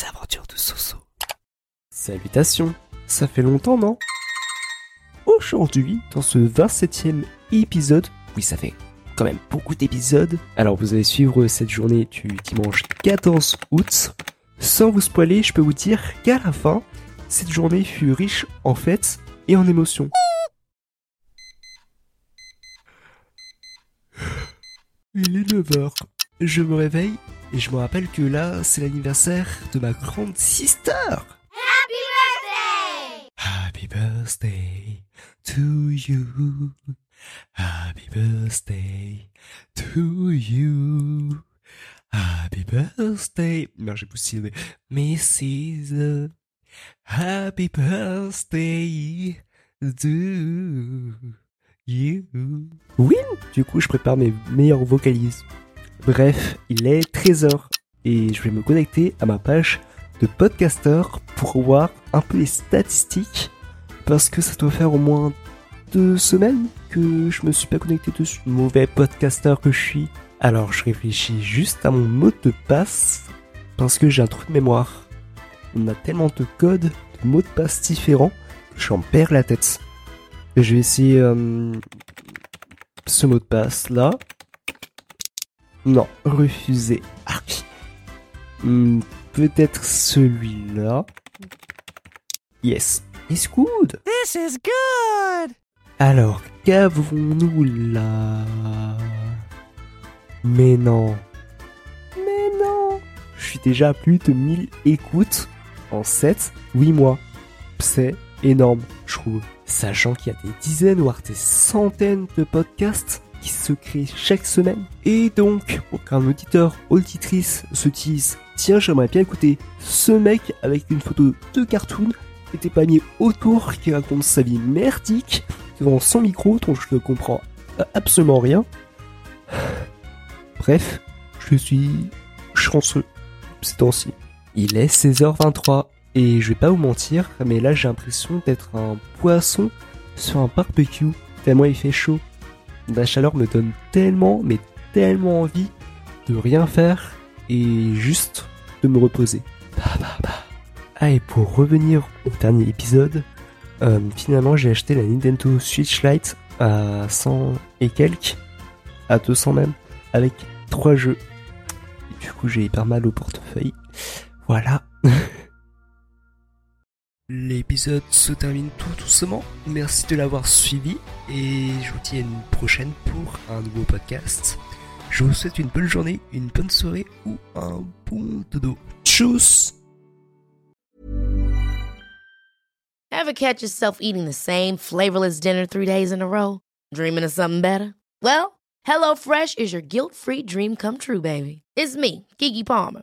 Aventures de Soso. Salutations, ça fait longtemps, non? Aujourd'hui, dans ce 27e épisode, oui, ça fait quand même beaucoup d'épisodes. Alors, vous allez suivre cette journée du dimanche 14 août. Sans vous spoiler, je peux vous dire qu'à la fin, cette journée fut riche en fêtes et en émotions. Il est 9h. Je me réveille et je me rappelle que là, c'est l'anniversaire de ma grande sister. Happy birthday to you. Happy birthday to you. Happy birthday. Non, j'ai poussé Mrs. Happy birthday to you. Oui, du coup, je prépare mes meilleures vocalises. Bref, il est 13h et je vais me connecter à ma page de podcaster pour voir un peu les statistiques parce que ça doit faire au moins deux semaines que je me suis pas connecté dessus. Mauvais podcaster que je suis. Alors je réfléchis juste à mon mot de passe parce que j'ai un trou de mémoire. On a tellement de codes, de mots de passe différents que j'en perds la tête. Je vais essayer euh, ce mot de passe là. Non, refusé. Ah. Hmm, Peut-être celui-là. Yes, it's good. This is good! Alors, qu'avons-nous là? Mais non. Mais non. Je suis déjà à plus de 1000 écoutes en 7, 8 mois. C'est énorme, je trouve. Sachant qu'il y a des dizaines, voire des centaines de podcasts qui se créent chaque semaine. Et donc, pour qu'un auditeur, auditrice se dise Tiens, j'aimerais bien écouter ce mec avec une photo de cartoon et des paniers autour qui raconte sa vie merdique devant son micro dont je ne comprends absolument rien. Bref, je suis chanceux ces temps-ci. Il est 16h23 et je vais pas vous mentir, mais là j'ai l'impression d'être un poisson sur un barbecue tellement il fait chaud. La chaleur me donne tellement, mais tellement envie de rien faire et juste de me reposer. Bah, bah, bah. Ah et pour revenir au dernier épisode, euh, finalement j'ai acheté la Nintendo Switch Lite à 100 et quelques, à 200 même, avec trois jeux. Et du coup j'ai hyper mal au portefeuille. Voilà. L'épisode se termine tout doucement. Merci de l'avoir suivi et je vous dis à une prochaine pour un nouveau podcast. Je vous souhaite une bonne journée, une bonne soirée ou un bon dodo. Tchuss Ever catch yourself eating the same flavorless dinner three days in a row? Dreaming of something better? Well, HelloFresh is your guilt-free dream come true, baby. It's me, Kiki Palmer.